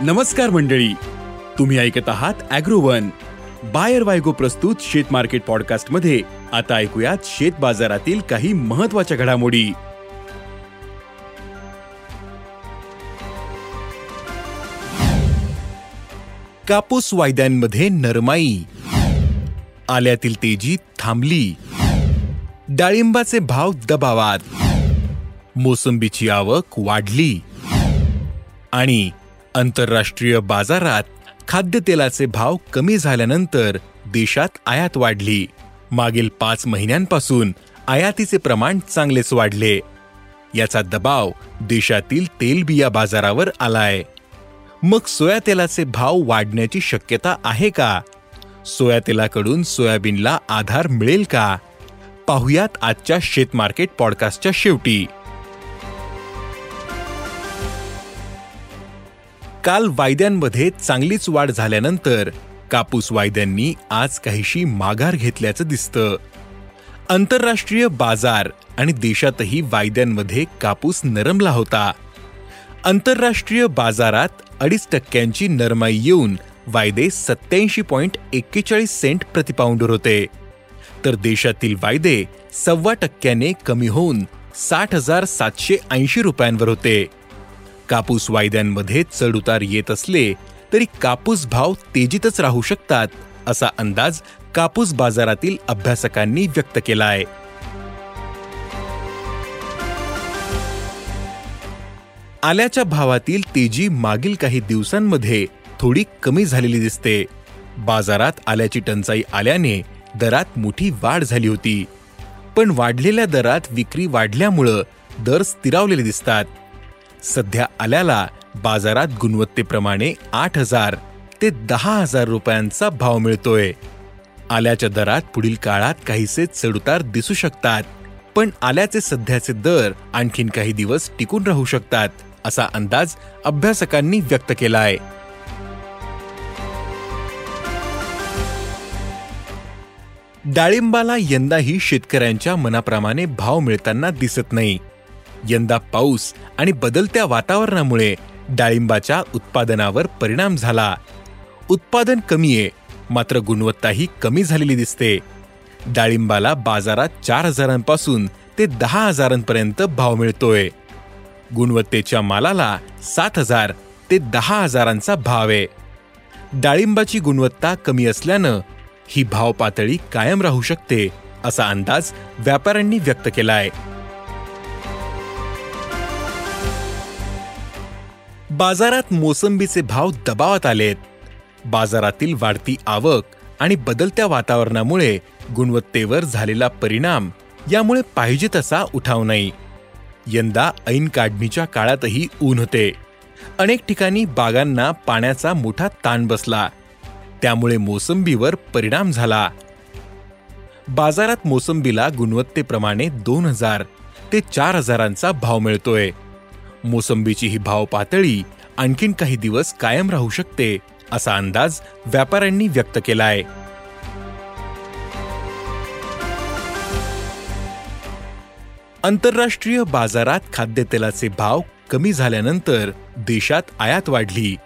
नमस्कार मंडळी. तुम्ही ऐकत आहात अॅग्रोवन. बायर वायगो प्रस्तुत शेत मार्केट पॉडकास्टमध्ये आता ऐकूयात शेत बाजारातील काही महत्त्वाच्या घडामोडी. कापूस वायद्यांमध्ये नरमाई. आल्यातील तेजी थांबली. डाळिंबाचे भाव दबावात. मोसंबीची आवक वाढली. आणि आंतरराष्ट्रीय बाजारात खाद्यतेलाचे भाव कमी झाल्यानंतर देशात आयात वाढली. मागील पाच महिन्यांपासून आयातीचे प्रमाण चांगलेच वाढले. याचा दबाव देशातील तेलबिया बाजारावर आलाय. मग सोया तेलाचे भाव वाढण्याची शक्यता आहे का? सोया तेलाकडून सोयाबीनला आधार मिळेल का? पाहुयात आजच्या शेतमार्केट पॉडकास्टच्या शेवटी. काल वायद्यांमध्ये चांगलीच वाढ झाल्यानंतर कापूस वायद्यांनी आज काहीशी माघार घेतल्याचं दिसतं. आंतरराष्ट्रीय बाजार आणि देशातही वायद्यांमध्ये कापूस नरमला होता. आंतरराष्ट्रीय बाजारात अडीच टक्क्यांची नरमाई येऊन वायदे सत्याऐंशी पॉईंट एक्केचाळीस सेंट प्रतिपाऊंडर होते. तर देशातील वायदे सव्वा टक्क्याने कमी होऊन साठ हजार सातशे ऐंशी रुपयांवर होते. कापूस वायद्यांमध्ये चढउतार येत असले तरी कापूस भाव तेजीतच राहू शकतात असा अंदाज कापूस बाजारातील अभ्यासकांनी व्यक्त केला आहे आल्याच्या भावातील तेजी मागील काही दिवसांमध्ये थोडी कमी झालेली दिसते. बाजारात आल्याची टंचाई आल्याने दरात मोठी वाढ झाली होती. पण वाढलेल्या दरात विक्री वाढल्यामुळं दर स्थिरावलेले दिसतात. सध्या आल्याला बाजारात गुणवत्तेप्रमाणे आठ हजार ते दहा हजार रुपयांचा भाव मिळतोय. आल्याच्या दरात पुढील काळात काहीसे चढउतार दिसू शकतात पण आल्याचे सध्याचे दर आणखीन काही दिवस टिकून राहू शकतात असा अंदाज अभ्यासकांनी व्यक्त केला आहे डाळिंबाला यंदाही शेतकऱ्यांच्या मनाप्रमाणे भाव मिळताना दिसत नाही. यंदा पाऊस आणि बदलत्या वातावरणामुळे डाळिंबाच्या उत्पादनावर परिणाम झाला. उत्पादन कमी आहे मात्र गुणवत्ताही कमी झालेली दिसते. डाळिंबाला बाजारात चार हजारांपासून ते दहा हजारांपर्यंत भाव मिळतोय. गुणवत्तेच्या मालाला सात हजार ते दहा हजारांचा भाव आहे. डाळिंबाची गुणवत्ता कमी असल्यानं ही भाव पातळी कायम राहू शकते असा अंदाज व्यापाऱ्यांनी व्यक्त केला आहे बाजारात मोसंबीचे भाव दबावात आलेत. बाजारातील वाढती आवक आणि बदलत्या वातावरणामुळे गुणवत्तेवर झालेला परिणाम यामुळे पाहिजे तसा उठाव नाही. यंदा ऐन काढणीच्या काळातही ऊन होते. अनेक ठिकाणी बागांना पाण्याचा मोठा ताण बसला. त्यामुळे मोसंबीवर परिणाम झाला. बाजारात मोसंबीला गुणवत्तेप्रमाणे दोन हजार ते चार हजारांचा भाव मिळतोय. मोसंबीची ही भाव पातळी आणखीन काही दिवस कायम राहू शकते असा अंदाज व्यापाऱ्यांनी व्यक्त केलाय. आंतरराष्ट्रीय बाजारात खाद्यतेलाचे भाव कमी झाल्यानंतर देशात आयात वाढली.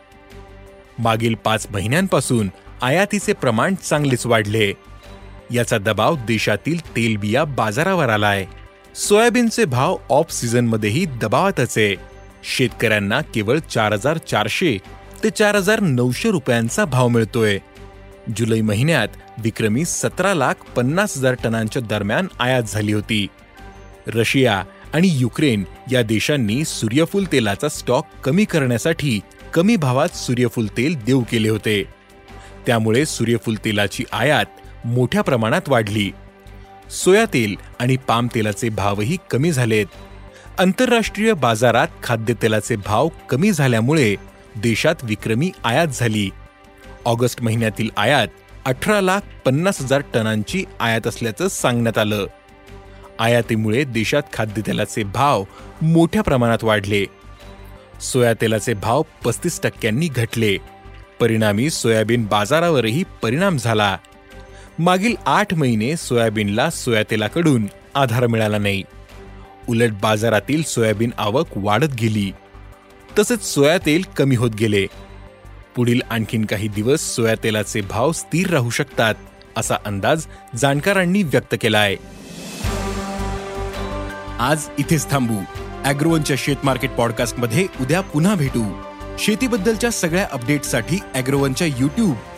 मागील पाच महिन्यांपासून आयातीचे प्रमाण चांगलेच वाढले. याचा दबाव देशातील तेलबिया बाजारावर आलाय. सोयाबीनचे भाव ऑफ सीझनमध्येही दबावातच आहे. शेतकऱ्यांना केवळ चार हजार चारशे ते चार हजार नऊशे रुपयांचा भाव मिळतोय. जुलै महिन्यात विक्रमी सतरा लाख पन्नास हजार टनांच्या दरम्यान आयात झाली होती. रशिया आणि युक्रेन या देशांनी सूर्यफूल तेलाचा स्टॉक कमी करण्यासाठी कमी भावात सूर्यफूल तेल देऊ केले होते. त्यामुळे सूर्यफूल तेलाची आयात मोठ्या प्रमाणात वाढली. सोया तेल आणि पाम तेलाचे भावही कमी झालेत. आंतरराष्ट्रीय बाजारात खाद्यतेलाचे भाव कमी झाल्यामुळे देशात विक्रमी आयात झाली. ऑगस्ट महिन्यातील आयात अठरा लाख पन्नास हजार टनांची आयात असल्याचं सांगण्यात आलं. आयातीमुळे देशात खाद्यतेलाचे भाव मोठ्या प्रमाणात वाढले. सोया तेलाचे भाव पस्तीस टक्क्यांनी घटले. परिणामी सोयाबीन बाजारावरही परिणाम झाला. मागील आठ महिने सोयाबीनला सोयातेलाकडून आधार मिळाला नाही. उलट बाजारातील सोयाबीन आवक वाढत गेली. तसेच सोया तेल कमी होत गेले. पुढील आणखीन काही दिवस सोया तेलाचे भाव स्थिर राहू शकतात असा अंदाज जाणकारांनी व्यक्त केला आहे आज इथेच थांबू. अॅग्रोवनच्या शेत मार्केट पॉडकास्टमध्ये उद्या पुन्हा भेटू. शेतीबद्दलच्या सगळ्या अपडेटसाठी अॅग्रोवनच्या युट्यूब